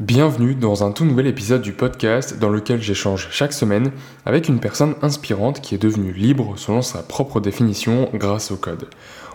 Bienvenue dans un tout nouvel épisode du podcast dans lequel j'échange chaque semaine avec une personne inspirante qui est devenue libre selon sa propre définition grâce au code.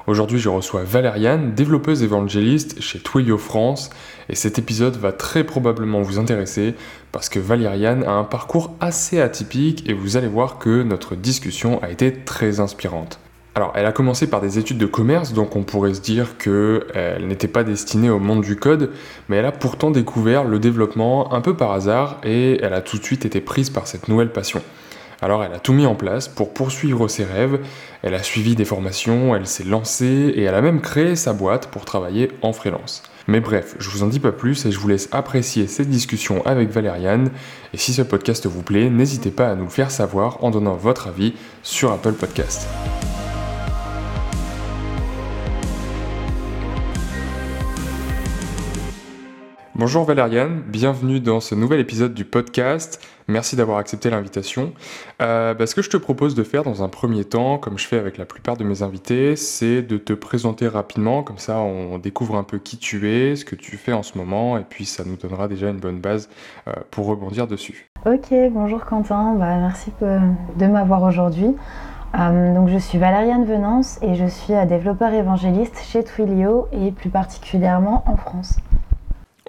Aujourd'hui, je reçois Valériane, développeuse évangéliste chez Twilio France, et cet épisode va très probablement vous intéresser parce que Valériane a un parcours assez atypique et vous allez voir que notre discussion a été très inspirante. Alors, elle a commencé par des études de commerce, donc on pourrait se dire qu'elle n'était pas destinée au monde du code, mais elle a pourtant découvert le développement un peu par hasard et elle a tout de suite été prise par cette nouvelle passion. Alors elle a tout mis en place pour poursuivre ses rêves, elle a suivi des formations, elle s'est lancée et elle a même créé sa boîte pour travailler en freelance. Mais bref, je vous en dis pas plus et je vous laisse apprécier cette discussion avec Valériane. Et si ce podcast vous plaît, n'hésitez pas à nous le faire savoir en donnant votre avis sur Apple Podcast. Bonjour Valériane, bienvenue dans ce nouvel épisode du podcast. Merci d'avoir accepté l'invitation. Euh, bah, ce que je te propose de faire dans un premier temps, comme je fais avec la plupart de mes invités, c'est de te présenter rapidement, comme ça on découvre un peu qui tu es, ce que tu fais en ce moment, et puis ça nous donnera déjà une bonne base euh, pour rebondir dessus. Ok, bonjour Quentin, bah, merci de m'avoir aujourd'hui. Euh, donc je suis Valériane Venance et je suis développeur évangéliste chez Twilio et plus particulièrement en France.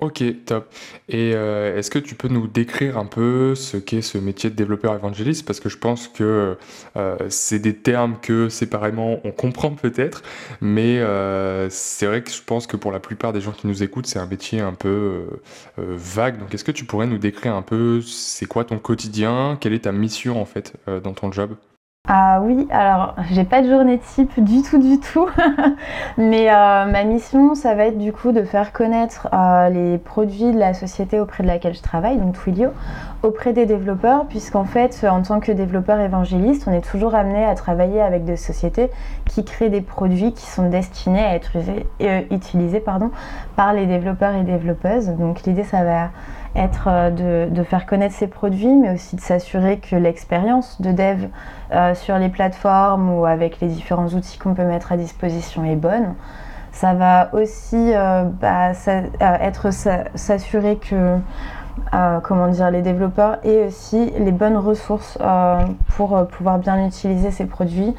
Ok, top. Et euh, est-ce que tu peux nous décrire un peu ce qu'est ce métier de développeur évangéliste? Parce que je pense que euh, c'est des termes que séparément on comprend peut-être, mais euh, c'est vrai que je pense que pour la plupart des gens qui nous écoutent, c'est un métier un peu vague. Donc est-ce que tu pourrais nous décrire un peu c'est quoi ton quotidien? Quelle est ta mission en fait dans ton job? Ah oui, alors j'ai pas de journée type du tout, du tout. Mais euh, ma mission, ça va être du coup de faire connaître euh, les produits de la société auprès de laquelle je travaille, donc Twilio, auprès des développeurs, puisqu'en fait, en tant que développeur évangéliste, on est toujours amené à travailler avec des sociétés qui créent des produits qui sont destinés à être euh, utilisés par les développeurs et développeuses. Donc l'idée, ça va être euh, de, faire connaître ces produits, mais aussi de s'assurer que l'expérience de dev euh, sur les plateformes ou avec les différents outils qu'on peut mettre à disposition est bonne. Ça va aussi euh, bah, être s'assurer que comment dire, les développeurs aient aussi les bonnes ressources pour pouvoir bien utiliser ces produits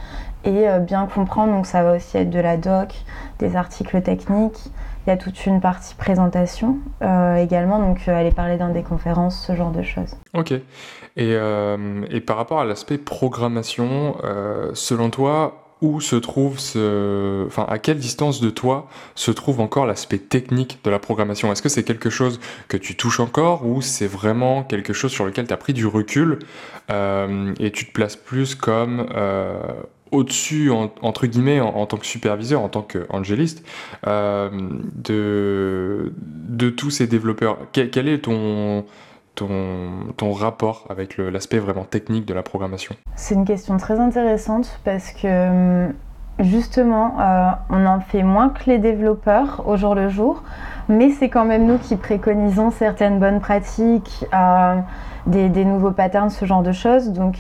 et bien comprendre. Donc ça va aussi être de la doc, des articles techniques, il y a toute une partie présentation euh, également, donc euh, aller parler dans des conférences, ce genre de choses. Ok. Et, euh, et par rapport à l'aspect programmation, selon toi, où se trouve ce... Enfin, à quelle distance de toi se trouve encore l'aspect technique de la programmation? Est-ce que c'est quelque chose que tu touches encore ou c'est vraiment quelque chose sur lequel tu as pris du recul et tu te places plus comme au-dessus, entre guillemets, en, tant que superviseur, en tant qu'angéliste, euh, de, de tous ces développeurs. Quel, est ton, ton, ton rapport avec l'aspect vraiment technique de la programmation? C'est une question très intéressante parce que justement, euh, on en fait moins que les développeurs au jour le jour, mais c'est quand même nous qui préconisons certaines bonnes pratiques, euh, des, des, nouveaux patterns, ce genre de choses. Donc,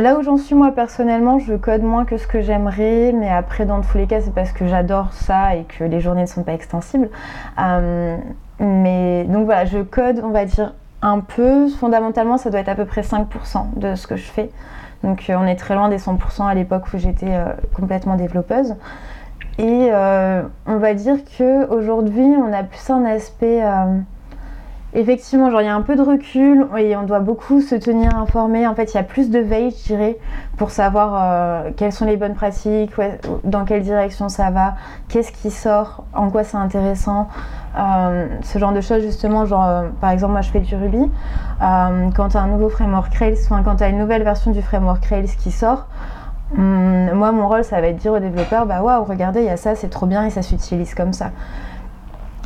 Là où j'en suis moi personnellement, je code moins que ce que j'aimerais, mais après dans tous les cas c'est parce que j'adore ça et que les journées ne sont pas extensibles. Euh, mais donc voilà, je code on va dire un peu, fondamentalement ça doit être à peu près 5% de ce que je fais. Donc euh, on est très loin des 100% à l'époque où j'étais euh, complètement développeuse. Et on va dire qu'aujourd'hui on a plus un aspect Effectivement, genre il y a un peu de recul et on doit beaucoup se tenir informé. En fait, il y a plus de veille, je dirais, pour savoir euh, quelles sont les bonnes pratiques, dans quelle direction ça va, qu'est-ce qui sort, en quoi c'est intéressant, euh, ce genre de choses justement. Genre, euh, par exemple, moi je fais du Ruby. quand tu as un nouveau framework Rails, enfin quand tu as une nouvelle version du framework Rails qui sort, hum, moi mon rôle ça va être de dire aux développeurs, bah waouh, regardez, il y a ça, c'est trop bien et ça s'utilise comme ça.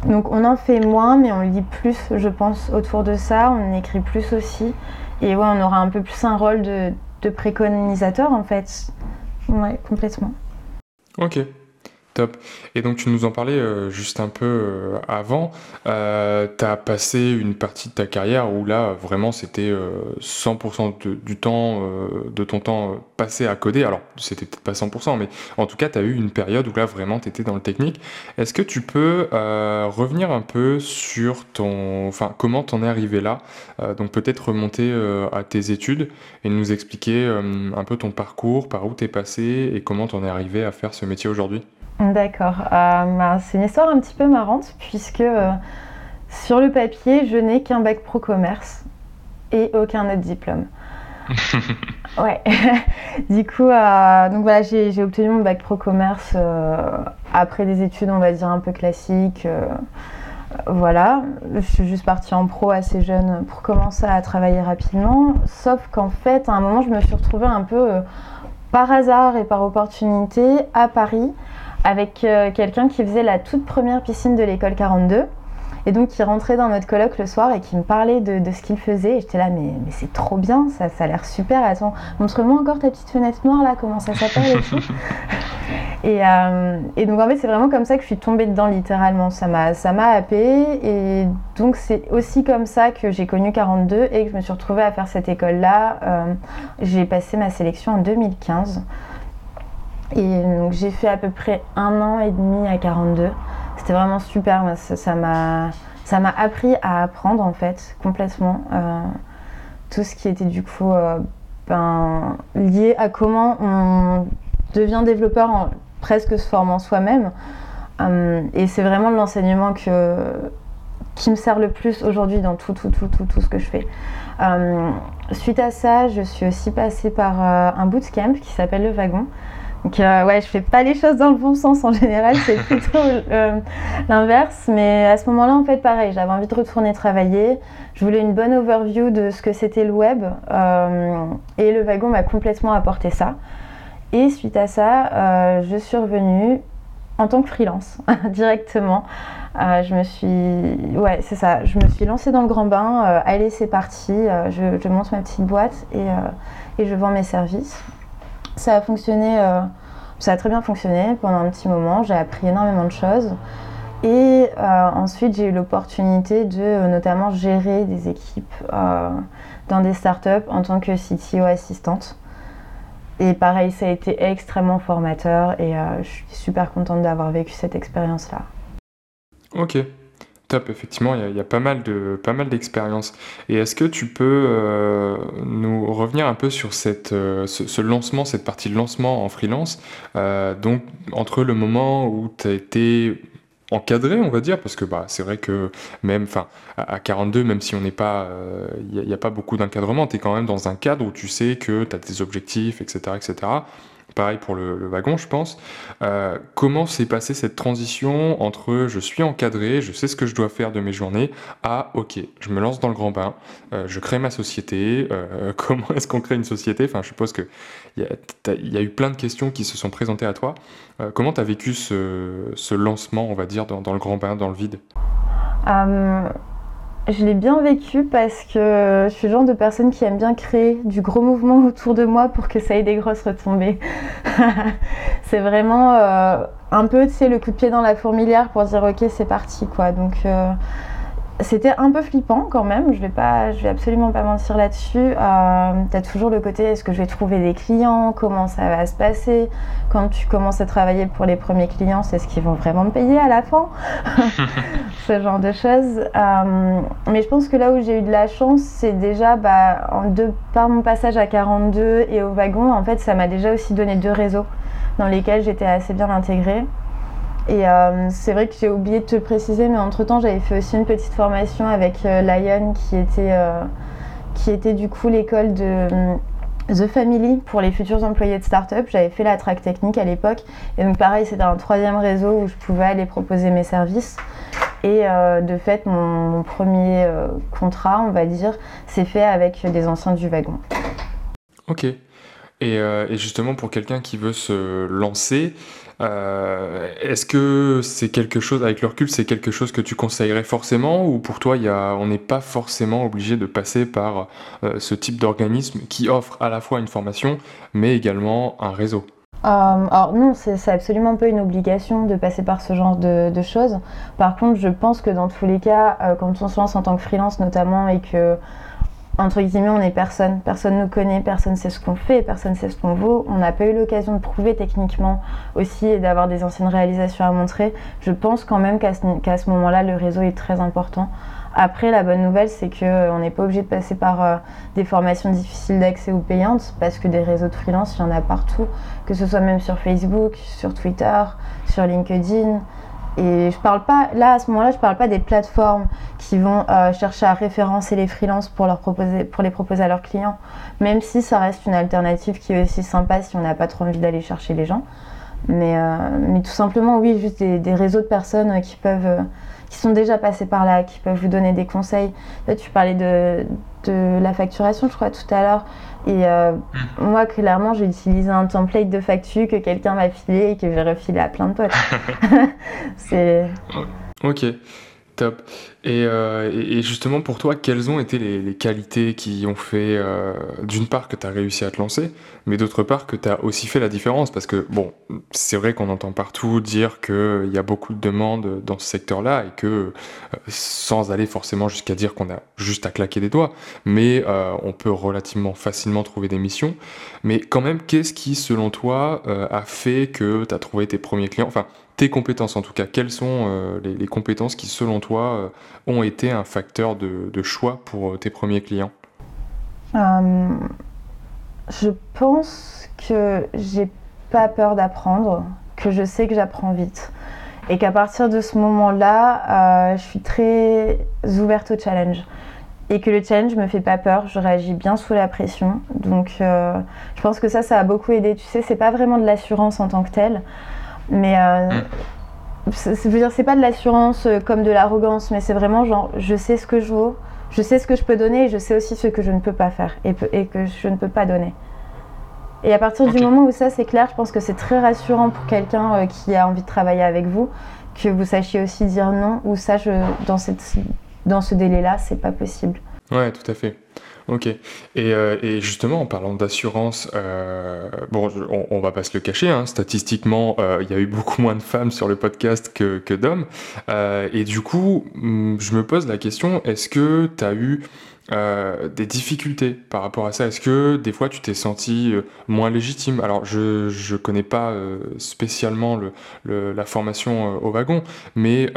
Donc on en fait moins, mais on lit plus, je pense, autour de ça. On écrit plus aussi. Et ouais, on aura un peu plus un rôle de, préconisateur, en fait. Ouais, complètement. Ok. Top. Et donc tu nous en parlais euh, juste un peu euh, avant. Euh, tu as passé une partie de ta carrière où là vraiment c'était 100% du temps de ton temps passé à coder. Alors c'était peut-être pas 100% mais en tout cas tu as eu une période où là vraiment tu étais dans le technique. Est-ce que tu peux revenir un peu sur ton enfin comment t'en es arrivé là? Donc peut-être remonter à tes études et nous expliquer un peu ton parcours, par où tu es passé et comment t'en es arrivé à faire ce métier aujourd'hui. D'accord. Euh, bah, c'est une histoire un petit peu marrante puisque euh, sur le papier, je n'ai qu'un bac pro commerce et aucun autre diplôme. ouais. du coup, euh, donc voilà, j'ai obtenu mon bac pro commerce après des études, on va dire un peu classiques. voilà, je suis juste partie en pro assez jeune pour commencer à travailler rapidement. Sauf qu'en fait, à un moment, je me suis retrouvée un peu par hasard et par opportunité à Paris avec euh, quelqu'un qui faisait la toute première piscine de l'école 42 et donc qui rentrait dans notre colloque le soir et qui me parlait de, ce qu'il faisait. Et j'étais là, mais, mais c'est trop bien, ça, ça a l'air super. Attends, montre-moi encore ta petite fenêtre noire là, comment ça s'appelle et, euh, et, donc en fait, c'est vraiment comme ça que je suis tombée dedans littéralement. Ça m'a, ça m'a happé. Et donc c'est aussi comme ça que j'ai connu 42 et que je me suis retrouvée à faire cette école-là. Euh, j'ai passé ma sélection en 2015. Et donc j'ai fait à peu près un an et demi à 42. C'était vraiment super. Ça m'a ça m'a appris à apprendre en fait complètement euh, tout ce qui était du coup euh, ben, lié à comment on devient développeur en presque se formant soi-même. Euh, et c'est vraiment l'enseignement que qui me sert le plus aujourd'hui dans tout, tout, tout, tout, tout ce que je fais. suite à ça, je suis aussi passée par un bootcamp qui s'appelle Le Wagon, donc euh, ouais, je fais pas les choses dans le bon sens en général, c'est plutôt euh, l'inverse. Mais à ce moment-là, en fait, pareil, j'avais envie de retourner travailler. Je voulais une bonne overview de ce que c'était le web. Euh, et le wagon m'a complètement apporté ça. Et suite à ça, je suis revenue en tant que freelance directement. je me suis, ouais, c'est ça. Je me suis lancée dans le grand bain. allez, c'est parti. Je, monte ma petite boîte et, et je vends mes services. Ça a fonctionné, euh, ça a très bien fonctionné pendant un petit moment. J'ai appris énormément de choses. Et euh, ensuite, j'ai eu l'opportunité de euh, notamment gérer des équipes dans des startups en tant que CTO assistante. Et pareil, ça a été extrêmement formateur et je suis super contente d'avoir vécu cette expérience-là. Ok, Top, effectivement, il y, a, pas mal de d'expériences. Et est-ce que tu peux euh, nous revenir un peu sur cette, euh, ce, lancement, cette partie de lancement en freelance euh, Donc, entre le moment où tu as été encadré, on va dire, parce que bah, c'est vrai que même enfin à 42, même si on n'est pas, il n'y a, a, pas beaucoup d'encadrement, tu es quand même dans un cadre où tu sais que tu as tes objectifs, etc. etc. Pareil pour le, wagon, je pense. Euh, comment s'est passée cette transition entre je suis encadré, je sais ce que je dois faire de mes journées, à ok, je me lance dans le grand bain, euh, je crée ma société. Euh, comment est-ce qu'on crée une société? Enfin, je suppose qu'il y, y, a eu plein de questions qui se sont présentées à toi. comment tu as vécu ce, lancement, on va dire, dans, dans, le grand bain, dans le vide? Je l'ai bien vécu parce que je suis le genre de personne qui aime bien créer du gros mouvement autour de moi pour que ça ait des grosses retombées. c'est vraiment euh, un peu, le coup de pied dans la fourmilière pour dire ok, c'est parti quoi. Donc euh, c'était un peu flippant quand même, je vais, pas, je vais absolument pas mentir là-dessus. Euh, tu as toujours le côté est-ce que je vais trouver des clients, comment ça va se passer? Quand tu commences à travailler pour les premiers clients, c'est ce qu'ils vont vraiment me payer à la fin. Ce genre de choses. Euh, mais je pense que là où j'ai eu de la chance, c'est déjà bah, en deux, par mon passage à 42 et au wagon, en fait, ça m'a déjà aussi donné deux réseaux dans lesquels j'étais assez bien intégrée. Et euh, c'est vrai que j'ai oublié de te préciser, mais entre-temps, j'avais fait aussi une petite formation avec euh, Lion, qui était, euh, qui était du coup l'école de The Family pour les futurs employés de start-up. J'avais fait la track technique à l'époque. Et donc pareil, c'était un troisième réseau où je pouvais aller proposer mes services. Et de fait, mon, premier contrat, on va dire, s'est fait avec des anciens du wagon. Ok. Et, et justement, pour quelqu'un qui veut se lancer, euh, est-ce que c'est quelque chose, avec le recul, c'est quelque chose que tu conseillerais forcément ou pour toi, y a, on n'est pas forcément obligé de passer par euh, ce type d'organisme qui offre à la fois une formation mais également un réseau? Alors non, c'est absolument pas une obligation de passer par ce genre de, choses. Par contre, je pense que dans tous les cas, quand on se lance en tant que freelance notamment et que entre guillemets, on est personne. Personne nous connaît, personne sait ce qu'on fait, personne sait ce qu'on vaut. On n'a pas eu l'occasion de prouver techniquement aussi et d'avoir des anciennes réalisations à montrer. Je pense quand même qu'à ce, moment-là, le réseau est très important. Après, la bonne nouvelle, c'est qu'on euh, n'est pas obligé de passer par euh, des formations difficiles d'accès ou payantes, parce que des réseaux de freelance, il y en a partout, que ce soit même sur Facebook, sur Twitter, sur LinkedIn. Et je parle pas, là à ce moment-là, je parle pas des plateformes qui vont euh, chercher à référencer les freelances pour, leur proposer, pour les proposer à leurs clients, même si ça reste une alternative qui est aussi sympa si on n'a pas trop envie d'aller chercher les gens. Mais, euh, mais tout simplement, oui, juste des, réseaux de personnes qui peuvent, euh, qui sont déjà passées par là, qui peuvent vous donner des conseils. Là, tu parlais de, de la facturation, je crois, tout à l'heure. Et euh, mm. moi, clairement, j'ai utilisé un template de facture que quelqu'un m'a filé et que j'ai refilé à plein de potes. c'est. Ok. Top. Euh, et, justement, pour toi, quelles ont été les, qualités qui ont fait, euh, d'une part, que tu as réussi à te lancer, mais d'autre part, que tu as aussi fait la différence? Parce que, bon, c'est vrai qu'on entend partout dire qu'il y a beaucoup de demandes dans ce secteur-là et que, euh, sans aller forcément jusqu'à dire qu'on a juste à claquer des doigts, mais on peut relativement facilement trouver des missions. Mais quand même, qu'est-ce qui, selon toi, a fait que tu as trouvé tes premiers clients? Enfin, tes compétences en tout cas. Quelles sont euh, les, compétences qui, selon toi, euh, ont été un facteur de, choix pour euh, tes premiers clients? Je pense que j'ai pas peur d'apprendre, que je sais que j'apprends vite. Et qu'à partir de ce moment-là, je suis très ouverte au challenge. Et que le challenge me fait pas peur, je réagis bien sous la pression. Donc je pense que ça, ça a beaucoup aidé. Tu sais, c'est pas vraiment de l'assurance en tant que telle. Mais euh, mm. je veux dire, c'est pas de l'assurance euh, comme de l'arrogance, mais c'est vraiment genre, je sais ce que je vaux, je sais ce que je peux donner et je sais aussi ce que je ne peux pas faire et, et que je ne peux pas donner. Et à partir du moment où ça c'est clair, je pense que c'est très rassurant pour quelqu'un euh, qui a envie de travailler avec vous, que vous sachiez aussi dire non ou ça, je, dans, cette, dans ce délai-là, c'est pas possible. Ouais, tout à fait. Ok. Et, euh, et, justement, en parlant d'assurance, euh, bon, on, on, va pas se le cacher, hein, statistiquement, euh, il y a eu beaucoup moins de femmes sur le podcast que, que d'hommes. Euh, et du coup, mm, je me pose la question, est-ce que tu as eu euh, des difficultés par rapport à ça. Est-ce que des fois tu t'es senti euh, moins légitime? Alors je je connais pas euh, spécialement le, la formation au wagon, mais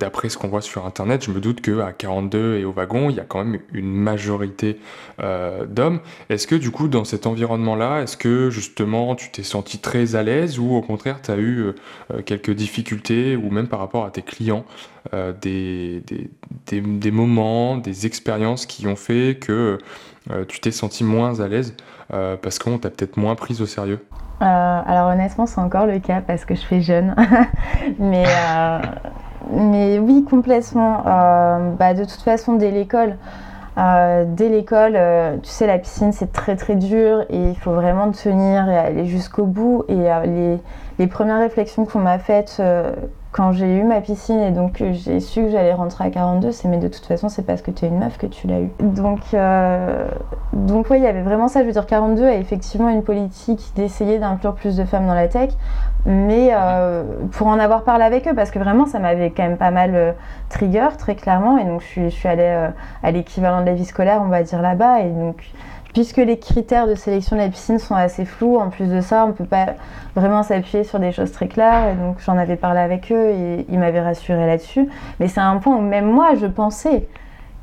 d'après ce qu'on voit sur internet, je me doute que à 42 et au wagon, il y a quand même une majorité d'hommes. Est-ce que du coup dans cet environnement-là, est-ce que justement tu t'es senti très à l'aise ou au contraire tu as eu quelques difficultés ou même par rapport à tes clients? Euh, des, des, des, moments, des expériences qui ont fait que euh, tu t'es senti moins à l'aise euh, parce qu'on t'a peut-être moins prise au sérieux Alors honnêtement, c'est encore le cas parce que je fais jeune. mais, mais oui, complètement. bah, de toute façon, dès l'école, dès l'école, tu sais, la piscine, c'est très très dur et il faut vraiment tenir et aller jusqu'au bout. Et les, les, premières réflexions qu'on m'a faites quand j'ai eu ma piscine et donc j'ai su que j'allais rentrer à 42, c'est mais de toute façon c'est parce que tu es une meuf que tu l'as eu. Donc euh, donc ouais, il y avait vraiment ça. Je veux dire, 42 a effectivement une politique d'essayer d'inclure plus de femmes dans la tech, mais euh, pour en avoir parlé avec eux, parce que vraiment ça m'avait quand même pas mal euh, trigger très clairement, et donc je suis, je suis allée à l'équivalent de la vie scolaire, on va dire là-bas, et donc puisque les critères de sélection de la piscine sont assez flous, en plus de ça, on ne peut pas vraiment s'appuyer sur des choses très claires. Et donc j'en avais parlé avec eux et ils m'avaient rassuré là-dessus. Mais c'est un point où même moi, je pensais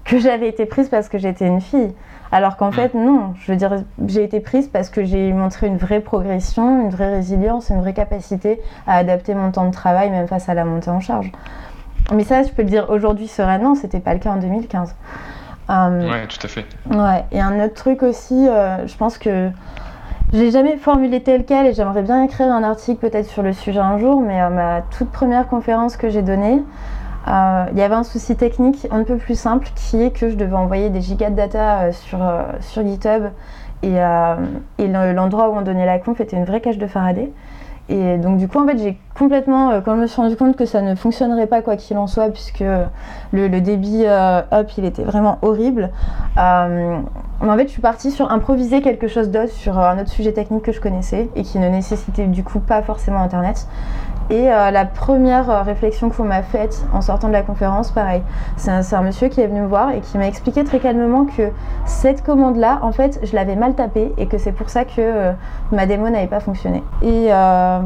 que j'avais été prise parce que j'étais une fille. Alors qu'en fait, non. Je veux dire, j'ai été prise parce que j'ai montré une vraie progression, une vraie résilience, une vraie capacité à adapter mon temps de travail, même face à la montée en charge. Mais ça, je peux le dire aujourd'hui sereinement, c'était pas le cas en 2015. Euh, ouais, tout à fait. Ouais, et un autre truc aussi, euh, je pense que j'ai jamais formulé tel quel et j'aimerais bien écrire un article peut-être sur le sujet un jour, mais euh, ma toute première conférence que j'ai donnée, il y avait un souci technique un peu plus simple qui est que je devais envoyer des gigas de data sur, sur GitHub et, et l'endroit où on donnait la conf était une vraie cache de Faraday. Et donc du coup, en fait, j'ai complètement, euh, quand je me suis rendu compte que ça ne fonctionnerait pas quoi qu'il en soit, puisque le, débit euh, up, il était vraiment horrible. Euh, mais en fait, je suis partie sur improviser quelque chose d'autre sur un autre sujet technique que je connaissais et qui ne nécessitait du coup pas forcément Internet. Et euh, la première euh, réflexion qu'on m'a faite en sortant de la conférence, pareil, c'est un, monsieur qui est venu me voir et qui m'a expliqué très calmement que cette commande-là, en fait, je l'avais mal tapée et que c'est pour ça que euh, ma démo n'avait pas fonctionné. Et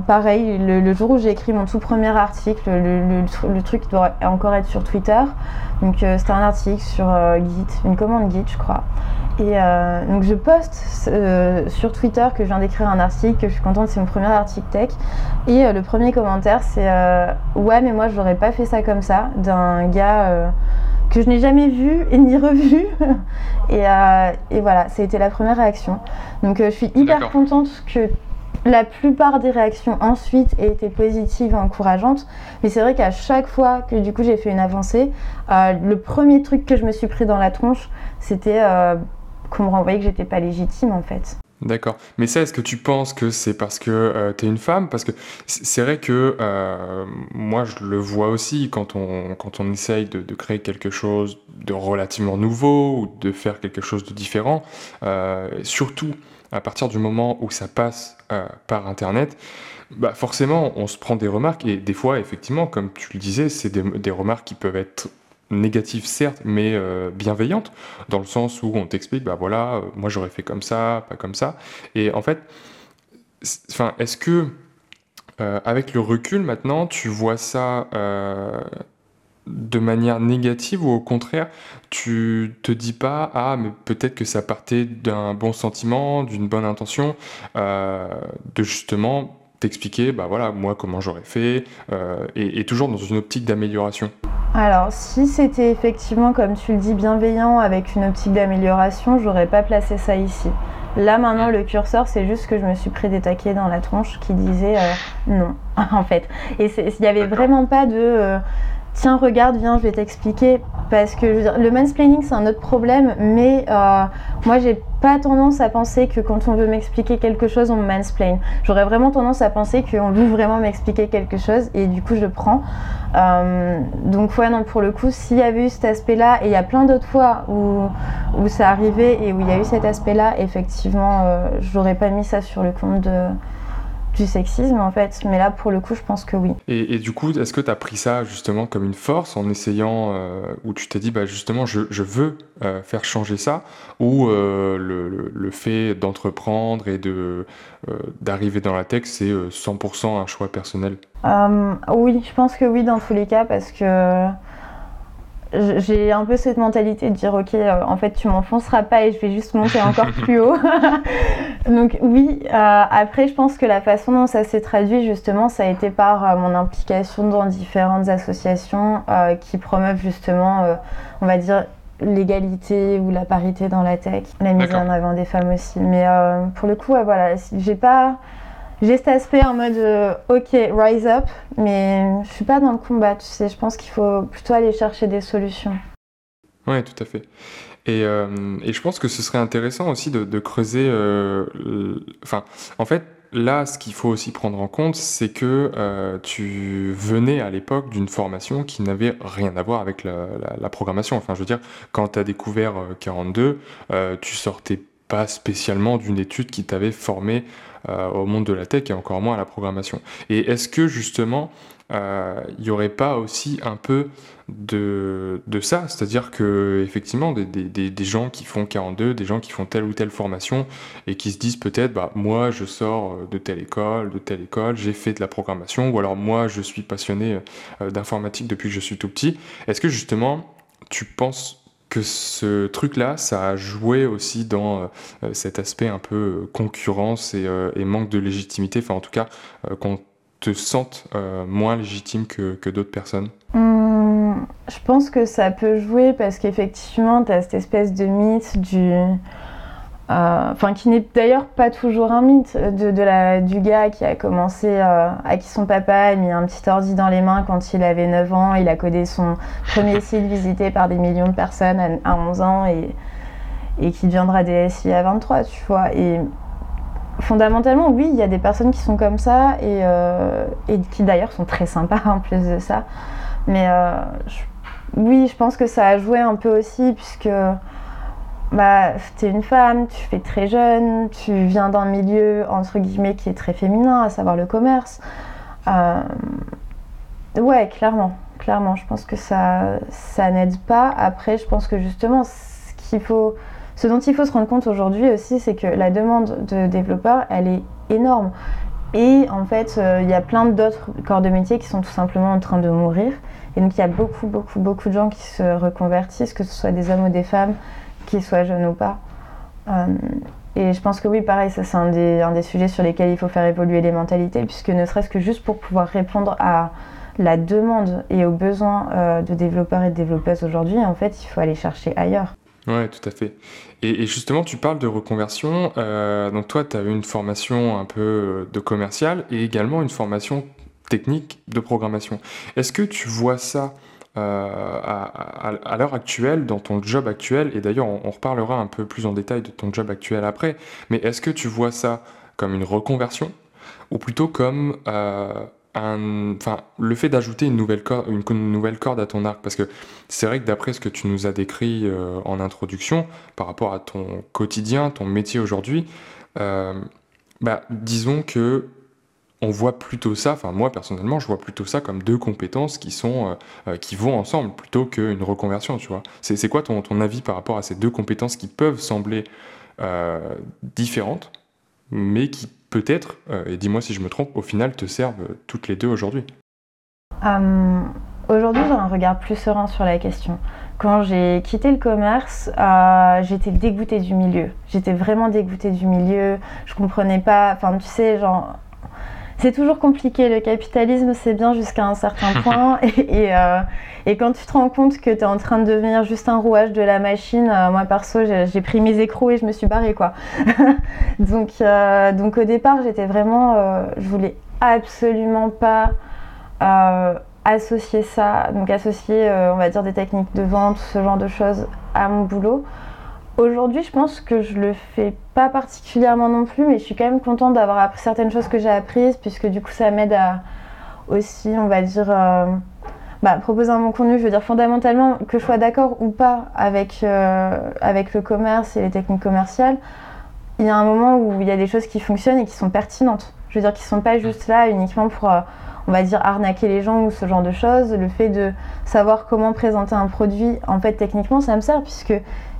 pareil, le, jour où j'ai écrit mon tout premier article, le, truc doit encore être sur Twitter. Donc c'était un article sur Git, une commande Git, je crois. Et euh, donc je poste euh, sur Twitter que je viens d'écrire un article, que je suis contente, c'est mon premier article tech. Et euh, le premier commentaire, c'est Ouais, mais moi je n'aurais pas fait ça comme ça, d'un gars que je n'ai jamais vu et ni revu. et, et, voilà, ça a été la première réaction. Donc je suis hyper contente que la plupart des réactions ensuite aient été positives et encourageantes. Mais c'est vrai qu'à chaque fois que du coup j'ai fait une avancée, le premier truc que je me suis pris dans la tronche, c'était qu'on me renvoyait que j'étais pas légitime en fait. D'accord. Mais ça, est-ce que tu penses que c'est parce que euh, tu es une femme? Parce que c'est vrai que euh, moi, je le vois aussi quand on, quand essaye de, créer quelque chose de relativement nouveau ou de faire quelque chose de différent, euh, surtout à partir du moment où ça passe par Internet, bah forcément, on se prend des remarques et des fois, effectivement, comme tu le disais, c'est des, remarques qui peuvent être négative certes, mais euh, bienveillante, dans le sens où on t'explique, bah voilà, euh, moi j'aurais fait comme ça, pas comme ça. Et en fait, enfin, est-ce que euh, avec le recul maintenant, tu vois ça de manière négative ou au contraire, tu te dis pas ah mais peut-être que ça partait d'un bon sentiment, d'une bonne intention, de justement t'expliquer bah voilà moi comment j'aurais fait et toujours dans une optique d'amélioration. Alors, si c'était effectivement, comme tu le dis, bienveillant avec une optique d'amélioration, j'aurais pas placé ça ici. Là, maintenant, le curseur, c'est juste que je me suis pris des taquets dans la tronche qui disaient euh, non, en fait. Et il n'y avait vraiment pas de. Tiens, regarde, viens, je vais t'expliquer. Parce que le mansplaining, c'est un autre problème, mais euh, moi, j'ai pas tendance à penser que quand on veut m'expliquer quelque chose, on me mansplain. J'aurais vraiment tendance à penser qu'on veut vraiment m'expliquer quelque chose, et du coup, je prends. Euh, donc, ouais, non, pour le coup, s'il y avait eu cet aspect-là, et il y a plein d'autres fois où, où ça arrivait et où il y a eu cet aspect-là, effectivement, euh, j'aurais pas mis ça sur le compte de du sexisme en fait. Mais là, pour le coup, je pense que oui. Et, du coup, est-ce que tu as pris ça justement comme une force en essayant, euh, où tu t'es dit, bah, justement, je, je veux euh, faire changer ça, ou euh, le, le, fait d'entreprendre et de d'arriver dans la tech, c'est 100% un choix personnel? Oui, je pense que oui, dans tous les cas, parce que j'ai un peu cette mentalité de dire ok euh, en fait tu m'enfonceras pas et je vais juste monter encore plus haut. Donc oui euh, après je pense que la façon dont ça s'est traduit justement ça a été par euh, mon implication dans différentes associations qui promeuvent justement on va dire l'égalité ou la parité dans la tech la mise en avant des femmes aussi. Mais pour le coup voilà j'ai pas j'ai cet aspect en mode euh, ok, rise up, mais je suis pas dans le combat. Je pense qu'il faut plutôt aller chercher des solutions. Ouais, tout à fait. Et, euh, je pense que ce serait intéressant aussi de, creuser. Euh, en fait, là, ce qu'il faut aussi prendre en compte, c'est que tu venais à l'époque d'une formation qui n'avait rien à voir avec la, programmation. Enfin, je veux dire, quand tu as découvert 42, tu sortais pas spécialement d'une étude qui t'avait formé euh, au monde de la tech et encore moins à la programmation. Et est-ce que justement, il euh, n'y aurait pas aussi un peu de, de ça, c'est-à-dire que effectivement des, des, des, gens qui font 42, des gens qui font telle ou telle formation et qui se disent peut-être bah moi je sors de telle école, de telle école, j'ai fait de la programmation ou alors moi je suis passionné euh, d'informatique depuis que je suis tout petit. Est-ce que justement tu penses que ce truc-là, ça a joué aussi dans euh, cet aspect un peu euh, concurrence euh, et, manque de légitimité, enfin en tout cas qu'on te sente moins légitime que, d'autres personnes. Mmh, Je pense que ça peut jouer parce qu'effectivement, tu as cette espèce de mythe du euh, enfin qui n'est d'ailleurs pas toujours un mythe de, la, du gars qui a commencé euh, à qui son papa a mis un petit ordi dans les mains quand il avait 9 ans, il a codé son premier site visité par des millions de personnes à, 11 ans et, et qui deviendra DSI à 23, tu vois. Et fondamentalement, oui, il y a des personnes qui sont comme ça et, et qui d'ailleurs sont très sympas en plus de ça. Mais oui, je pense que ça a joué un peu aussi puisque bah, tu es une femme, tu fais très jeune, tu viens d'un milieu entre guillemets qui est très féminin, à savoir le commerce. Euh, ouais, clairement, clairement, je pense que ça, ça n'aide pas. Après, je pense que justement, ce dont il faut se rendre compte aujourd'hui aussi, c'est que la demande de développeurs, elle est énorme. Et en fait, euh, il y a plein d'autres corps de métier qui sont tout simplement en train de mourir. Et donc, il y a beaucoup, beaucoup, beaucoup de gens qui se reconvertissent, que ce soit des hommes ou des femmes, qu'ils soient jeunes ou pas. Euh, et je pense que oui, pareil, ça c'est un des, un des, sujets sur lesquels il faut faire évoluer les mentalités, puisque ne serait-ce que juste pour pouvoir répondre à la demande et aux besoins euh, de développeurs et de développeuses aujourd'hui, en fait, il faut aller chercher ailleurs. Ouais, tout à fait. Et, justement, tu parles de reconversion. Euh, donc toi, tu as eu une formation un peu de commercial et également une formation technique de programmation. Est-ce que tu vois ça euh, à, l'heure actuelle, dans ton job actuel, et d'ailleurs on, reparlera un peu plus en détail de ton job actuel après, mais est-ce que tu vois ça comme une reconversion ou plutôt comme euh, le fait d'ajouter une nouvelle, corde, une, nouvelle corde à ton arc? Parce que c'est vrai que d'après ce que tu nous as décrit euh, en introduction, par rapport à ton quotidien, ton métier aujourd'hui, bah, disons que on voit plutôt ça, enfin moi personnellement, je vois plutôt ça comme deux compétences qui sont euh, euh, qui vont ensemble plutôt qu'une reconversion, tu vois. C'est quoi ton, ton, avis par rapport à ces deux compétences qui peuvent sembler euh, différentes, mais qui peut-être, et dis-moi si je me trompe, au final te servent toutes les deux aujourd'hui? Aujourd'hui, j'ai un regard plus serein sur la question. Quand j'ai quitté le commerce, j'étais dégoûtée du milieu. J'étais vraiment dégoûtée du milieu. Je comprenais pas. Enfin, tu sais, genre, c'est toujours compliqué. Le capitalisme, c'est bien jusqu'à un certain point. Euh, et, quand tu te rends compte que tu es en train de devenir juste un rouage de la machine, euh, moi perso, j'ai pris mes écrous et je me suis barrée. Quoi. donc, euh, donc au départ, j'étais vraiment. je voulais absolument pas associer ça, donc associer, on va dire, des techniques de vente, ce genre de choses à mon boulot. Aujourd'hui, je pense que je le fais pas particulièrement non plus, mais je suis quand même contente d'avoir appris certaines choses que j'ai apprises, puisque du coup, ça m'aide à aussi, on va dire, euh, bah, proposer un bon contenu. Je veux dire, fondamentalement, que je sois d'accord ou pas avec, euh, avec le commerce et les techniques commerciales, il y a un moment où il y a des choses qui fonctionnent et qui sont pertinentes. Je veux dire, qui sont pas juste là uniquement pour, euh, on va dire, arnaquer les gens ou ce genre de choses. Le fait de savoir comment présenter un produit, en fait, techniquement, ça me sert, puisque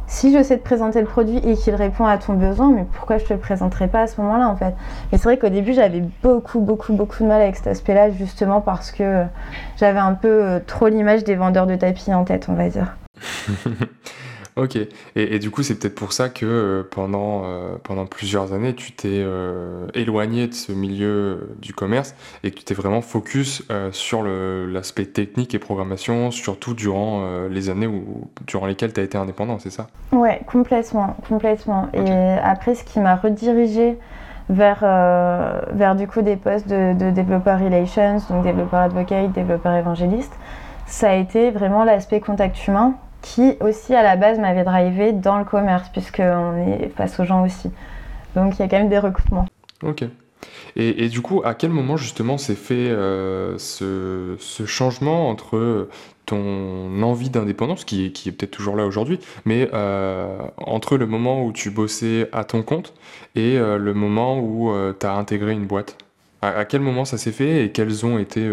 si je sais te présenter le produit et qu'il répond à ton besoin, mais pourquoi je te le présenterai pas à ce moment-là en fait? Mais c'est vrai qu'au début j'avais beaucoup beaucoup beaucoup de mal avec cet aspect-là justement parce que j'avais un peu euh, trop l'image des vendeurs de tapis en tête, on va dire. Ok, et, du coup c'est peut-être pour ça que euh, pendant, euh, pendant plusieurs années tu t'es euh, éloigné de ce milieu du commerce et que tu t'es vraiment focus sur l'aspect technique et programmation, surtout durant les années où, durant lesquelles tu as été indépendant, c'est ça? Ouais, complètement, complètement. Et après ce qui m'a redirigé vers, vers du coup des postes de, de développeur relations, donc développeur advocate, développeur évangéliste, ça a été vraiment l'aspect contact humain qui aussi à la base m'avait drivé dans le commerce, puisqu'on est face aux gens aussi. Donc il y a quand même des recoupements. Ok. Et, du coup, à quel moment justement s'est fait euh, ce, changement entre ton envie d'indépendance, qui, est peut-être toujours là aujourd'hui, mais euh, entre le moment où tu bossais à ton compte et euh, le moment où tu as intégré une boîte? À, quel moment ça s'est fait et quels ont été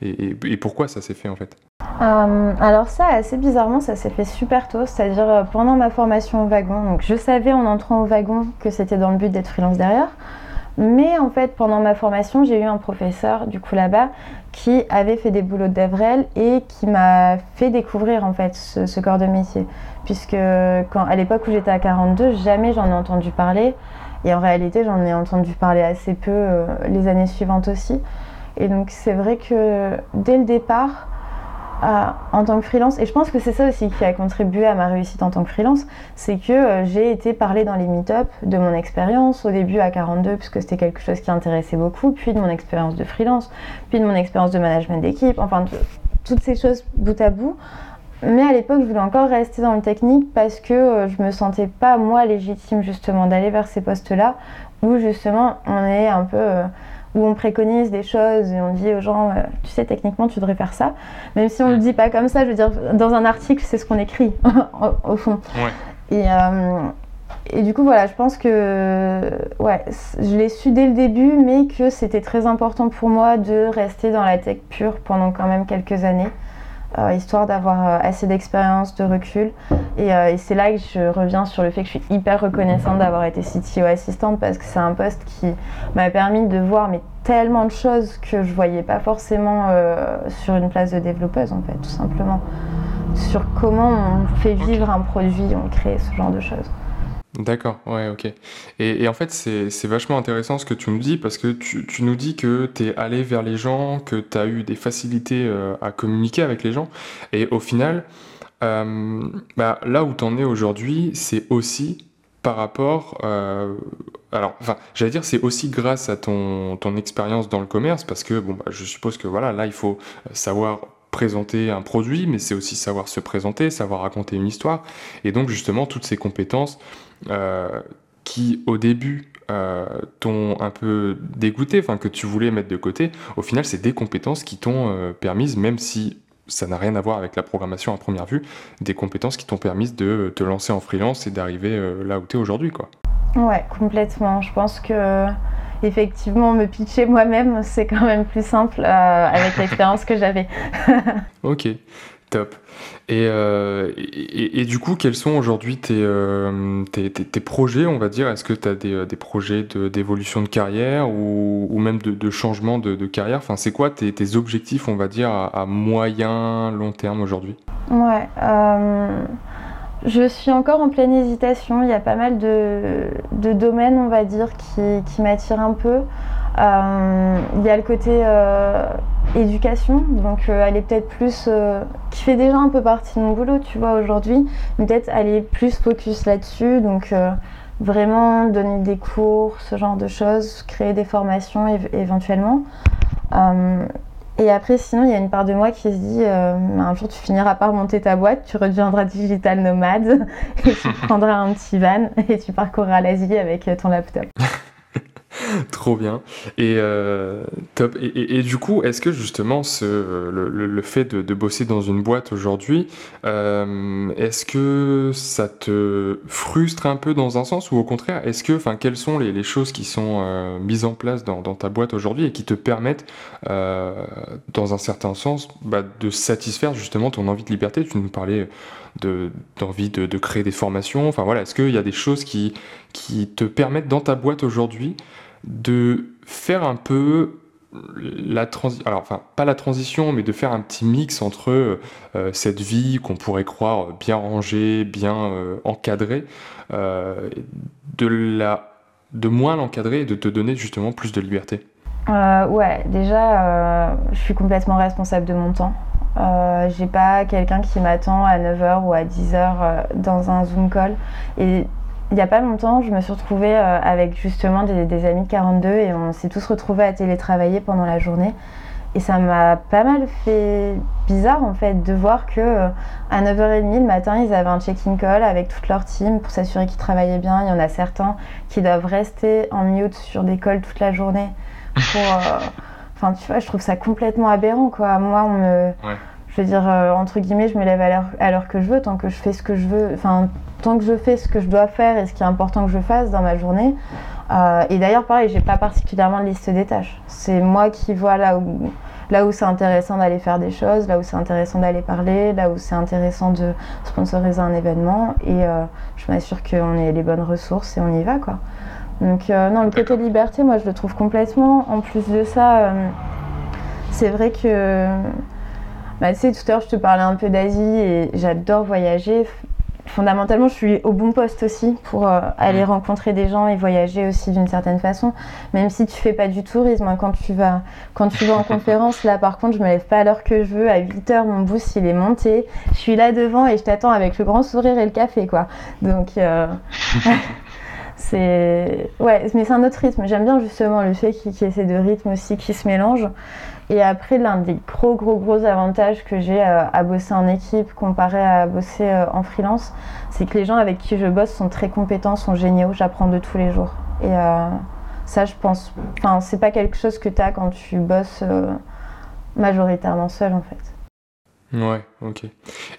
et pourquoi ça s'est fait en fait? Euh, alors ça, assez bizarrement, ça s'est fait super tôt, c'est-à-dire euh, pendant ma formation au wagon. Donc je savais en entrant au wagon que c'était dans le but d'être freelance derrière. Mais en fait, pendant ma formation, j'ai eu un professeur, du coup là-bas, qui avait fait des boulots d'Evrel et qui m'a fait découvrir en fait ce, corps de métier. Puisque à l'époque où j'étais à 42, jamais j'en ai entendu parler. Et en réalité, j'en ai entendu parler assez peu euh, les années suivantes aussi. Et donc c'est vrai que dès le départ, en tant que freelance, et je pense que c'est ça aussi qui a contribué à ma réussite en tant que freelance, c'est que euh, j'ai été parler dans les meet-up de mon expérience, au début à 42, puisque c'était quelque chose qui intéressait beaucoup, puis de mon expérience de freelance, puis de mon expérience de management d'équipe, enfin toutes ces choses bout à bout. Mais à l'époque, je voulais encore rester dans le technique parce que euh, je me sentais pas moi légitime justement d'aller vers ces postes-là où justement on est un peu euh, où on préconise des choses et on dit aux gens, euh, tu sais, techniquement, tu devrais faire ça. Même si on ne le dit pas comme ça, je veux dire, dans un article, c'est ce qu'on écrit, au, fond. Et, et du coup, voilà, je pense que ouais, je l'ai su dès le début, mais que c'était très important pour moi de rester dans la tech pure pendant quand même quelques années. Euh, histoire d'avoir euh, assez d'expérience, de recul. Euh, et, c'est là que je reviens sur le fait que je suis hyper reconnaissante d'avoir été CTO assistante parce que c'est un poste qui m'a permis de voir mais tellement de choses que je voyais pas forcément sur une place de développeuse en fait, tout simplement. Sur comment on fait vivre un produit, on crée ce genre de choses. D'accord, ouais, ok. Et, en fait, c'est vachement intéressant ce que tu nous dis parce que tu, nous dis que tu es allé vers les gens, que tu as eu des facilités euh, à communiquer avec les gens. Et au final, euh, bah, là où tu en es aujourd'hui, c'est aussi par rapport. Euh, alors, enfin, j'allais dire, c'est aussi grâce à ton, ton expérience dans le commerce parce que, bon, bah, je suppose que voilà, là, il faut savoir présenter un produit, mais c'est aussi savoir se présenter, savoir raconter une histoire. Et donc justement, toutes ces compétences qui au début euh, t'ont un peu dégoûté, enfin que tu voulais mettre de côté, au final c'est des compétences qui t'ont euh, permis, même si ça n'a rien à voir avec la programmation à première vue, des compétences qui t'ont permis de te lancer en freelance et d'arriver là où tu es aujourd'hui. quoi. Ouais, complètement. Je pense que effectivement, me pitcher moi-même, c'est quand même plus simple euh, avec l'expérience que j'avais. ok, top. Euh, et, et, du coup, quels sont aujourd'hui tes, euh, tes, tes, projets, on va dire? Est-ce que tu as des, des projets d'évolution de, carrière ou, ou même de, de changement de, carrière? Enfin, c'est quoi tes, objectifs, on va dire, à, à moyen, long terme aujourd'hui? Ouais. Je suis encore en pleine hésitation. Il y a pas mal de, domaines, on va dire, qui, m'attirent un peu. Euh, il y a le côté euh, éducation, donc euh, aller peut-être plus, qui fait déjà un peu partie de mon boulot, tu vois, aujourd'hui, mais peut-être aller plus focus là-dessus, donc vraiment donner des cours, ce genre de choses, créer des formations éventuellement. Et après, sinon, il y a une part de moi qui se dit un jour, tu finiras par monter ta boîte, tu redeviendras digital nomade et tu prendras un petit van et tu parcourras l'Asie avec ton laptop. Trop bien. Et euh, top. Et, du coup, est-ce que justement le, fait de, bosser dans une boîte aujourd'hui, euh, est-ce que ça te frustre un peu dans un sens ou au contraire, est-ce que, enfin, quelles sont les, choses qui sont euh, mises en place dans, ta boîte aujourd'hui et qui te permettent, dans un certain sens, bah, de satisfaire justement ton envie de liberté? Tu nous parlais d'envie de, créer des formations. Enfin voilà, est-ce qu'il y a des choses qui te permettent dans ta boîte aujourd'hui de faire un peu la transition, alors enfin pas la transition, mais de faire un petit mix entre euh, cette vie qu'on pourrait croire bien rangée, bien euh, encadrée, euh, de, la, de moins l'encadrer et de te donner justement plus de liberté. ouais, déjà, je suis complètement responsable de mon temps. j'ai pas quelqu'un qui m'attend à 9h ou à 10h dans un Zoom call. Il n'y a pas longtemps, je me suis retrouvée euh, avec justement des, amis de 42 et on s'est tous retrouvés à télétravailler pendant la journée. Et ça m'a pas mal fait bizarre en fait de voir que euh, à 9h30 le matin, ils avaient un check-in call avec toute leur team pour s'assurer qu'ils travaillaient bien. Il y en a certains qui doivent rester en mute sur des calls toute la journée. Pour, euh, Enfin, tu vois, je trouve ça complètement aberrant quoi. Moi, on me je veux dire, euh, entre guillemets, je me lève à l'heure que je veux, tant que je fais ce que je veux, enfin, tant que je fais ce que je dois faire et ce qui est important que je fasse dans ma journée. Euh, et d'ailleurs, pareil, j'ai pas particulièrement de liste des tâches. C'est moi qui vois là où, là où c'est intéressant d'aller faire des choses, là où c'est intéressant d'aller parler, là où c'est intéressant de sponsoriser un événement. Et euh, je m'assure qu'on ait les bonnes ressources et on y va, quoi. Donc, non, le côté liberté, moi, je le trouve complètement. En plus de ça, c'est vrai que bah, tu sais, tout à l'heure, je te parlais un peu d'Asie et j'adore voyager. Fondamentalement, je suis au bon poste aussi pour euh, aller mm. rencontrer des gens et voyager aussi d'une certaine façon. Même si tu fais pas du tourisme, hein, quand tu vas quand tu vas en conférence, là par contre, je me lève pas à l'heure que je veux. À 8 h mon boost il est monté. Je suis là devant et je t'attends avec le grand sourire et le café, quoi. Donc euh, c'est ouais, mais c'est un autre rythme. J'aime bien justement le fait qu'il y ait ces deux rythmes aussi qui se mélangent. Et après, l'un des gros, gros, gros avantages que j'ai à bosser en équipe comparé à bosser en freelance, c'est que les gens avec qui je bosse sont très compétents, sont géniaux. J'apprends de tous les jours. Et ça, je pense, enfin, c'est pas quelque chose que tu as quand tu bosses majoritairement seul en fait. Ouais, ok.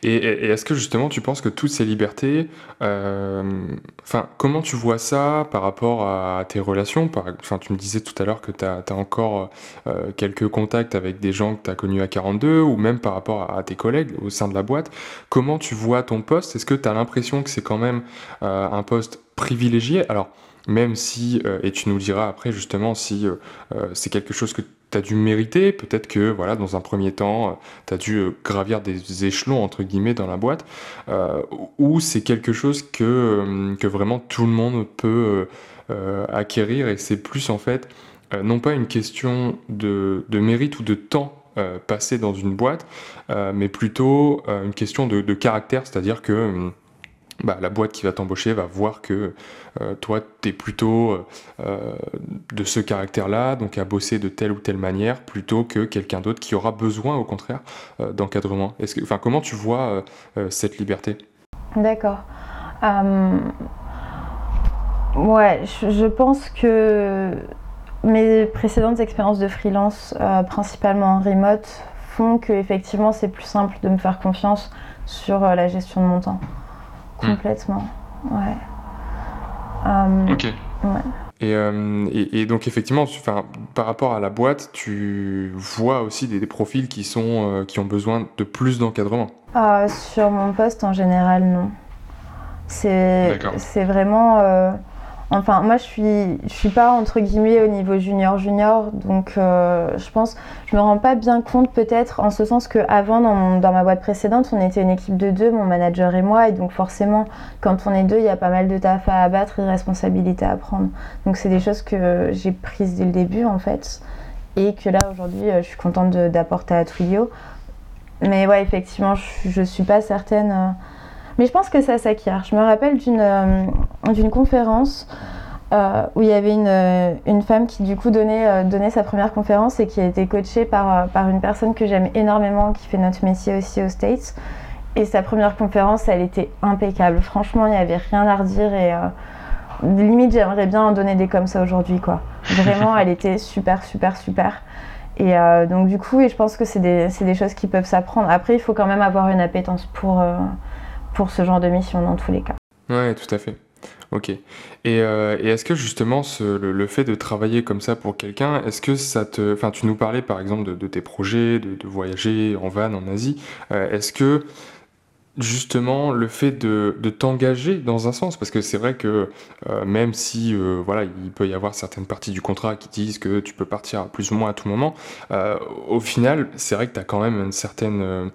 Et, est-ce que justement tu penses que toutes ces libertés, euh, enfin, comment tu vois ça par rapport à tes relations? Enfin, tu me disais tout à l'heure que tu as, encore euh, quelques contacts avec des gens que tu as connus à 42 ou même par rapport à, tes collègues au sein de la boîte. Comment tu vois ton poste? Est-ce que tu as l'impression que c'est quand même euh, un poste privilégié? Alors, même si, et tu nous diras après justement si c'est quelque chose que dû mériter, peut-être que voilà, dans un premier temps, euh, tu as dû euh, gravir des échelons entre guillemets dans la boîte, euh, ou c'est quelque chose que, vraiment tout le monde peut acquérir et c'est plus en fait non pas une question de, mérite ou de temps passé dans une boîte, mais plutôt une question de caractère, c'est-à-dire que bah, la boîte qui va t'embaucher va voir que euh, toi, tu es plutôt euh, euh, de ce caractère-là, donc à bosser de telle ou telle manière, plutôt que quelqu'un d'autre qui aura besoin, au contraire, d'encadrement. Enfin, comment tu vois cette liberté? D'accord. Ouais, je pense que mes précédentes expériences de freelance, principalement en remote, font que effectivement c'est plus simple de me faire confiance sur la gestion de mon temps. Hmm. Complètement, ouais. Euh, ok. Euh, et, et, donc effectivement, par rapport à la boîte, tu vois aussi des, profils qui, sont, euh, qui ont besoin de plus d'encadrement Sur mon poste, en général, non. C'est vraiment Enfin, moi, je suis, je suis pas entre guillemets au niveau junior junior, donc euh, je pense, je me rends pas bien compte peut-être en ce sens que avant dans, ma boîte précédente, on était une équipe de deux, mon manager et moi, et donc forcément, quand on est deux, il y a pas mal de taf à abattre et de responsabilités à prendre. Donc c'est des choses que j'ai prises dès le début en fait, et que là aujourd'hui, euh, je suis contente d'apporter à Twilio. Mais ouais, effectivement, je, je suis pas certaine. Euh, mais je pense que ça s'acquiert. Je me rappelle d'une euh, conférence euh, où il y avait une, euh, une, femme qui du coup donnait, donnait sa première conférence et qui a été coachée par, par une personne que j'aime énormément, qui fait notre métier aussi aux States. Et sa première conférence, elle était impeccable. Franchement, il n'y avait rien à redire et limite, j'aimerais bien en donner des comme ça aujourd'hui, quoi. Vraiment, elle était super, super, super. Et donc du coup, et je pense que c'est des, des, choses qui peuvent s'apprendre. Après, il faut quand même avoir une appétence pour, pour ce genre de mission dans tous les cas. Ouais, tout à fait. Ok. Et, euh, est-ce que justement le, fait de travailler comme ça pour quelqu'un, est-ce que ça te... Enfin, tu nous parlais par exemple de, tes projets, de, voyager en van en Asie. Euh, est-ce que justement le fait de, t'engager dans un sens, parce que c'est vrai que euh, même si voilà, il peut y avoir certaines parties du contrat qui disent que tu peux partir plus ou moins à tout moment, au final, c'est vrai que tu as quand même une certaine...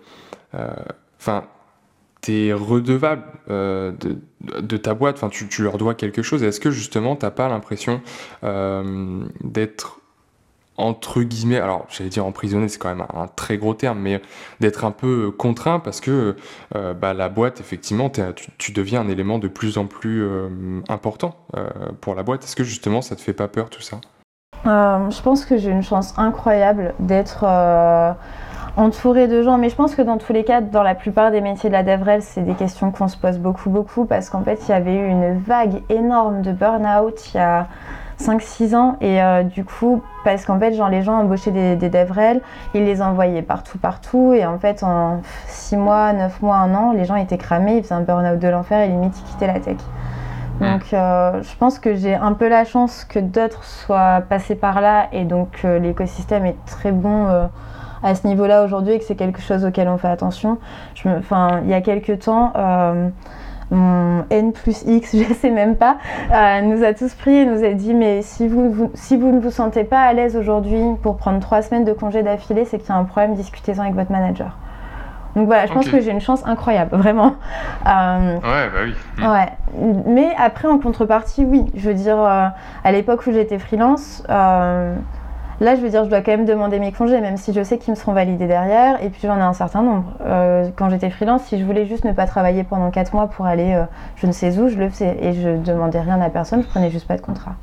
Enfin, tu es redevable euh, de, ta boîte, enfin, tu, leur dois quelque chose. Est-ce que justement, tu n'as pas l'impression euh, d'être entre guillemets, alors j'allais dire emprisonné, c'est quand même un, très gros terme, mais d'être un peu contraint parce que euh, bah, la boîte, effectivement, tu, deviens un élément de plus en plus important pour la boîte. Est-ce que justement, ça te fait pas peur tout ça? Je pense que j'ai une chance incroyable d'être entouré de gens. Mais je pense que dans tous les cas, dans la plupart des métiers de la DevRel, c'est des questions qu'on se pose beaucoup, beaucoup, parce qu'en fait, il y avait eu une vague énorme de burn-out il y a 5-6 ans. Et euh, du coup, parce qu'en fait, genre, les gens embauchaient des, des DevRel, ils les envoyaient partout, partout. Et en fait, en 6 mois, 9 mois, 1 an, les gens étaient cramés, ils faisaient un burn-out de l'enfer et limite, ils quittaient la tech. Donc euh, je pense que j'ai un peu la chance que d'autres soient passés par là et donc euh, l'écosystème est très bon à ce niveau-là aujourd'hui et que c'est quelque chose auquel on fait attention. Je enfin, il y a quelques temps, euh, mon N plus X, je ne sais même pas, euh, nous a tous pris et nous a dit mais si vous, si vous ne vous sentez pas à l'aise aujourd'hui pour prendre trois semaines de congé d'affilée, c'est qu'il y a un problème, discutez-en avec votre manager. Donc voilà, je pense que j'ai une chance incroyable, vraiment. Euh, ouais, bah oui. Mm. Ouais. Mais après, en contrepartie, oui. Je veux dire, à l'époque où j'étais freelance, Là, je veux dire, je dois quand même demander mes congés, même si je sais qu'ils me seront validés derrière. Et puis, j'en ai un certain nombre. Euh, quand j'étais freelance, si je voulais juste ne pas travailler pendant 4 mois pour aller euh, je ne sais où, je le faisais. Et je demandais rien à personne, je prenais juste pas de contrat.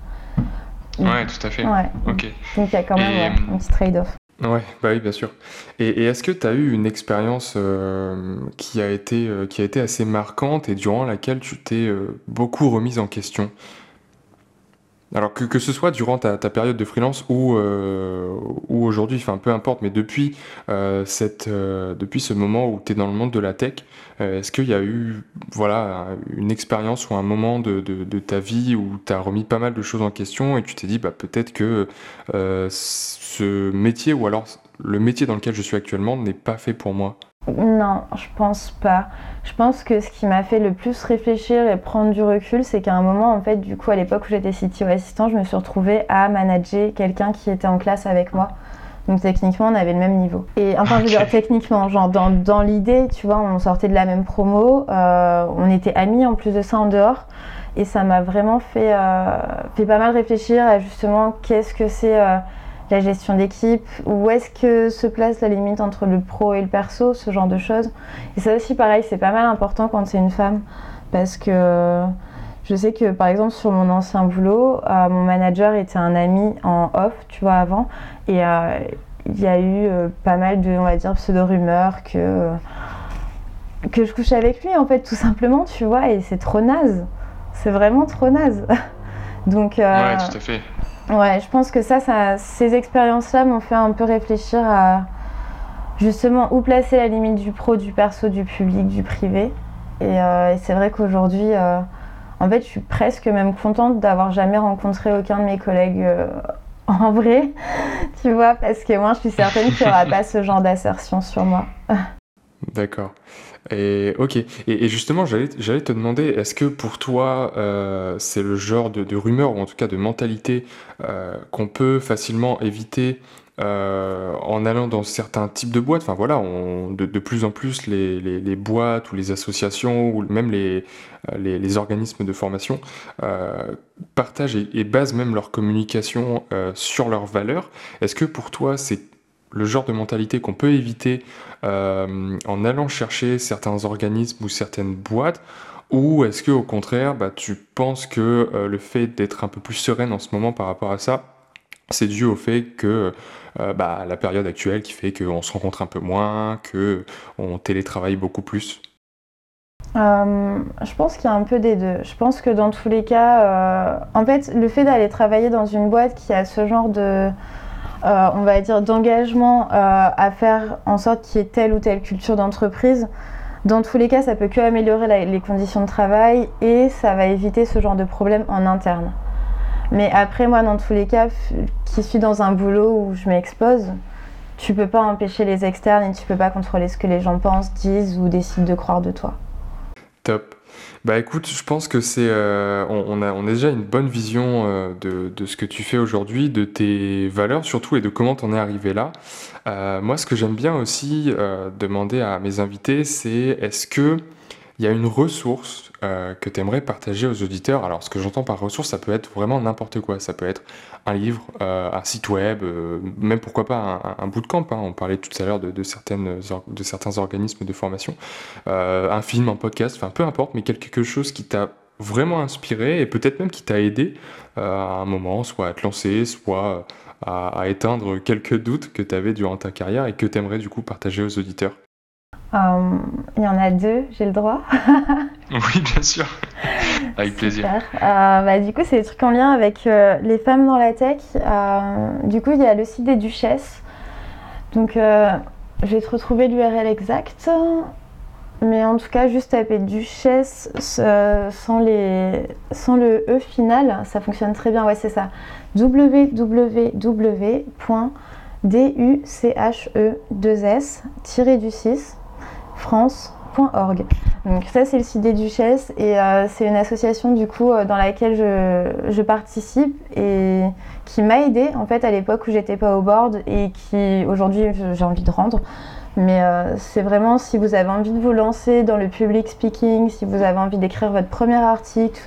Ouais, tout à fait. Ouais. Ok. Donc, il y a quand même un petit trade-off. Ouais, bah oui, bien sûr. Et, est-ce que tu as eu une expérience euh, qui a été, euh, qui a été assez marquante et durant laquelle tu t'es euh, beaucoup remise en question? Alors que, que ce soit durant ta, ta période de freelance ou, euh, ou aujourd'hui, enfin peu importe, mais depuis, euh, cette, euh, depuis ce moment où tu es dans le monde de la tech, euh, est-ce qu'il y a eu voilà, une expérience ou un moment de, de, ta vie où tu as remis pas mal de choses en question et tu t'es dit bah, peut-être que ce métier ou alors le métier dans lequel je suis actuellement n'est pas fait pour moi? Non, je pense pas. Je pense que ce qui m'a fait le plus réfléchir et prendre du recul, c'est qu'à un moment, en fait, du coup, à l'époque où j'étais CTO assistant, je me suis retrouvée à manager quelqu'un qui était en classe avec moi. Donc techniquement, on avait le même niveau. Et enfin, je veux dire, techniquement, genre dans, dans l'idée, tu vois, on sortait de la même promo, euh, on était amis en plus de ça en dehors. Et ça m'a vraiment fait, euh, fait pas mal réfléchir à justement qu'est-ce que c'est euh, la gestion d'équipe, où est-ce que se place la limite entre le pro et le perso, ce genre de choses. Et ça aussi, pareil, c'est pas mal important quand c'est une femme, parce que je sais que par exemple sur mon ancien boulot, euh, mon manager était un ami en off, tu vois, avant, et euh, il y a eu euh, pas mal de, on va dire, pseudo-rumeurs que, que je couchais avec lui, en fait, tout simplement, tu vois, et c'est trop naze. C'est vraiment trop naze. Donc, Ouais, tout à fait. Ouais, je pense que ça, ça ces expériences-là m'ont fait un peu réfléchir à justement où placer la limite du pro, du perso, du public, du privé. Et, euh, c'est vrai qu'aujourd'hui, euh, en fait, je suis presque même contente d'avoir jamais rencontré aucun de mes collègues euh, en vrai, tu vois, parce que moi, je suis certaine qu'il n'y aura pas ce genre d'assertion sur moi. D'accord. Et ok. Et, justement, j'allais, te demander, est-ce que pour toi, euh, c'est le genre de, de rumeur ou en tout cas de mentalité euh, qu'on peut facilement éviter euh, en allant dans certains types de boîtes? Enfin voilà, on, de, plus en plus les, boîtes ou les associations ou même les, organismes de formation partagent et, et basent même leur communication sur leurs valeurs. Est-ce que pour toi, c'est le genre de mentalité qu'on peut éviter euh, en allant chercher certains organismes ou certaines boîtes ou est-ce que au contraire bah, tu penses que euh, le fait d'être un peu plus sereine en ce moment par rapport à ça c'est dû au fait que euh, bah, la période actuelle qui fait qu'on se rencontre un peu moins, que on télétravaille beaucoup plus? Je pense qu'il y a un peu des deux. Je pense que dans tous les cas, en fait, le fait d'aller travailler dans une boîte qui a ce genre de, euh, on va dire, d'engagement euh, à faire en sorte qu'il y ait telle ou telle culture d'entreprise, dans tous les cas, ça peut que améliorer les conditions de travail et ça va éviter ce genre de problème en interne. Mais après, moi, dans tous les cas, qui suis dans un boulot où je m'expose, tu peux pas empêcher les externes et tu peux pas contrôler ce que les gens pensent, disent ou décident de croire de toi. Top. Bah écoute, je pense que c'est, euh, on, a, déjà une bonne vision euh, de, ce que tu fais aujourd'hui, de tes valeurs surtout et de comment t'en es arrivé là. Euh, moi, ce que j'aime bien aussi demander à mes invités, c'est est-ce que il y a une ressource euh, que tu aimerais partager aux auditeurs? Alors, ce que j'entends par ressource, ça peut être vraiment n'importe quoi. Ça peut être un livre, euh, un site web, euh, même pourquoi pas un, bootcamp, hein. On parlait tout à l'heure de, certains organismes de formation un film, un podcast, enfin peu importe, mais quelque chose qui t'a vraiment inspiré et peut-être même qui t'a aidé à un moment, soit à te lancer, soit à, à éteindre quelques doutes que tu avais durant ta carrière et que tu aimerais du coup partager aux auditeurs. Euh, il y en a deux, j'ai le droit. Oui, bien sûr, avec plaisir. Euh, bah, du coup, c'est des trucs en lien avec euh, les femmes dans la tech. Euh, du coup, il y a le site des Duchesses. Donc, je vais te retrouver l'URL exact. Mais en tout cas, juste taper Duchesse sans, les... sans le E final, ça fonctionne très bien. Ouais, c'est ça. www.duche2s-france.org. Donc ça c'est le site des Duchesses et euh, c'est une association du coup euh, dans laquelle je, je participe et qui m'a aidée en fait à l'époque où j'étais pas au board et qui aujourd'hui j'ai envie de rendre. Mais euh, c'est vraiment si vous avez envie de vous lancer dans le public speaking, si vous avez envie d'écrire votre premier article,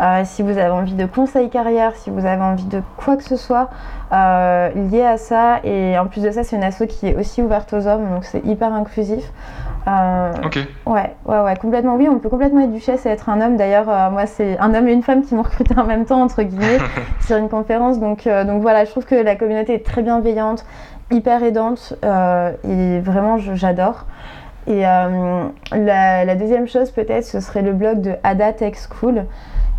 euh, si vous avez envie de conseils carrière, si vous avez envie de quoi que ce soit euh, lié à ça. Et en plus de ça, c'est une asso qui est aussi ouverte aux hommes, donc c'est hyper inclusif. Ok, Ouais, ouais, ouais, complètement. Oui, on peut complètement être duchesse et être un homme. D'ailleurs, moi, c'est un homme et une femme qui m'ont recruté en même temps, entre guillemets, sur une conférence. Donc, donc voilà, je trouve que la communauté est très bienveillante. Hyper aidante et vraiment j'adore. Et la, deuxième chose peut-être ce serait le blog de Ada Tech School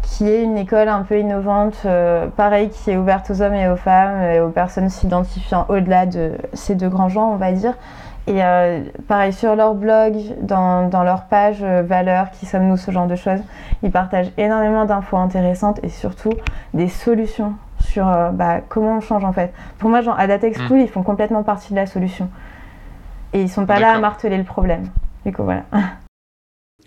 qui est une école un peu innovante, pareil, qui est ouverte aux hommes et aux femmes et aux personnes s'identifiant au-delà de ces deux grands genres, on va dire. Et euh, pareil, sur leur blog, dans, dans leur page euh, valeurs, qui sommes-nous, ce genre de choses, ils partagent énormément d'infos intéressantes et surtout des solutions sur euh, bah, comment on change en fait. Pour moi, genre, à Datex School, mm. ils font complètement partie de la solution. Et ils sont pas là à marteler le problème. Du coup, voilà.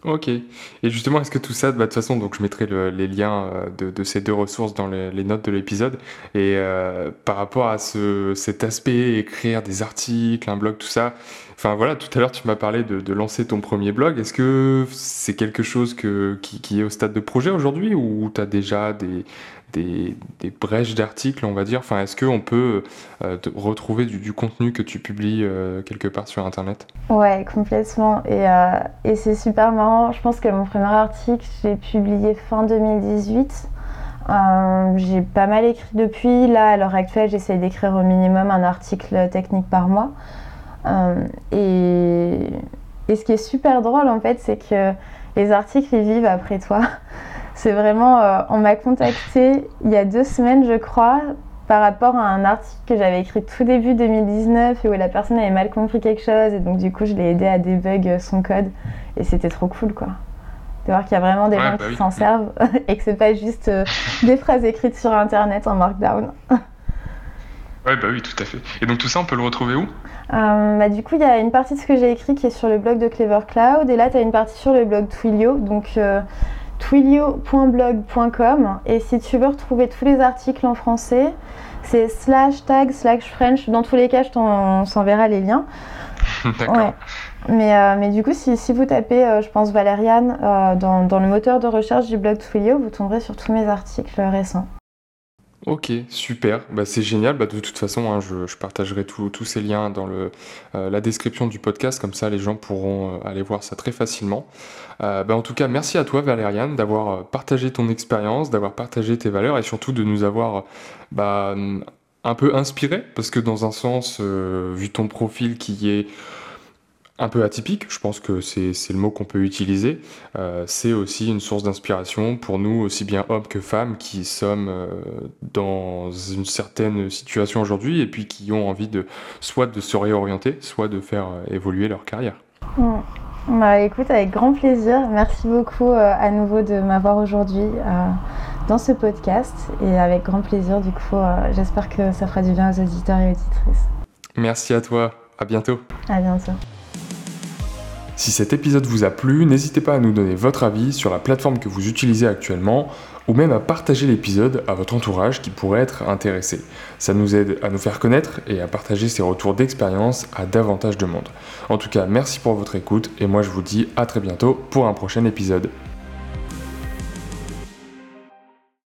Ok. Et justement, est-ce que tout ça, bah, de toute façon, donc je mettrai les liens euh, de, ces deux ressources dans les, notes de l'épisode. Et euh, par rapport à ce, cet aspect, écrire des articles, un blog, tout ça, enfin voilà, tout à l'heure tu m'as parlé de, lancer ton premier blog. Est-ce que c'est quelque chose que, qui, qui, est au stade de projet aujourd'hui ou tu as déjà des, des, brèches d'articles, on va dire enfin, Est-ce qu'on peut euh, retrouver du, contenu que tu publies euh, quelque part sur Internet? Ouais, complètement. Et, euh, et c'est super marrant. Je pense que mon premier article, j'ai publié fin 2018. j'ai pas mal écrit depuis. Là, à l'heure actuelle, j'essaie d'écrire au minimum un article technique par mois. et, et ce qui est super drôle, en fait, c'est que les articles, ils vivent après toi. C'est vraiment, euh, on m'a contacté il y a deux semaines, je crois, par rapport à un article que j'avais écrit tout début 2019 et où la personne avait mal compris quelque chose et donc du coup je l'ai aidé à débug son code et c'était trop cool quoi. De voir qu'il y a vraiment des gens bah qui s'en servent et que c'est pas juste euh, des phrases écrites sur internet en markdown. ouais bah oui tout à fait. Et donc tout ça on peut le retrouver où? Euh, bah, du coup, il y a une partie de ce que j'ai écrit qui est sur le blog de Clever Cloud et là, tu as une partie sur le blog Twilio. Donc, twilio.blog.com et si tu veux retrouver tous les articles en français, c'est slash tag slash French. Dans tous les cas, je t'enverrai les liens. D'accord. Mais, euh, mais, du coup, si, si vous tapez, euh, je pense, Valériane euh, dans, dans, le moteur de recherche du blog Twilio, vous tomberez sur tous mes articles récents. Ok, super, bah, c'est génial. Bah, de toute façon, hein, je, partagerai tous ces liens dans euh, la description du podcast, comme ça les gens pourront euh, aller voir ça très facilement. Euh, bah, en tout cas, merci à toi Valériane d'avoir partagé ton expérience, d'avoir partagé tes valeurs et surtout de nous avoir un peu inspiré, parce que dans un sens, vu ton profil qui est un peu atypique, je pense que c'est le mot qu'on peut utiliser. Euh, c'est aussi une source d'inspiration pour nous, aussi bien hommes que femmes, qui sommes euh, dans une certaine situation aujourd'hui et puis qui ont envie de soit de se réorienter, soit de faire euh, évoluer leur carrière. Mm. Bah, écoute, avec grand plaisir. Merci beaucoup à nouveau de m'avoir aujourd'hui dans ce podcast et avec grand plaisir, du coup, j'espère que ça fera du bien aux auditeurs et auditrices. Merci à toi. À bientôt. À bientôt. Si cet épisode vous a plu, n'hésitez pas à nous donner votre avis sur la plateforme que vous utilisez actuellement ou même à partager l'épisode à votre entourage qui pourrait être intéressé. Ça nous aide à nous faire connaître et à partager ces retours d'expérience à davantage de monde. En tout cas, merci pour votre écoute et moi je vous dis à très bientôt pour un prochain épisode.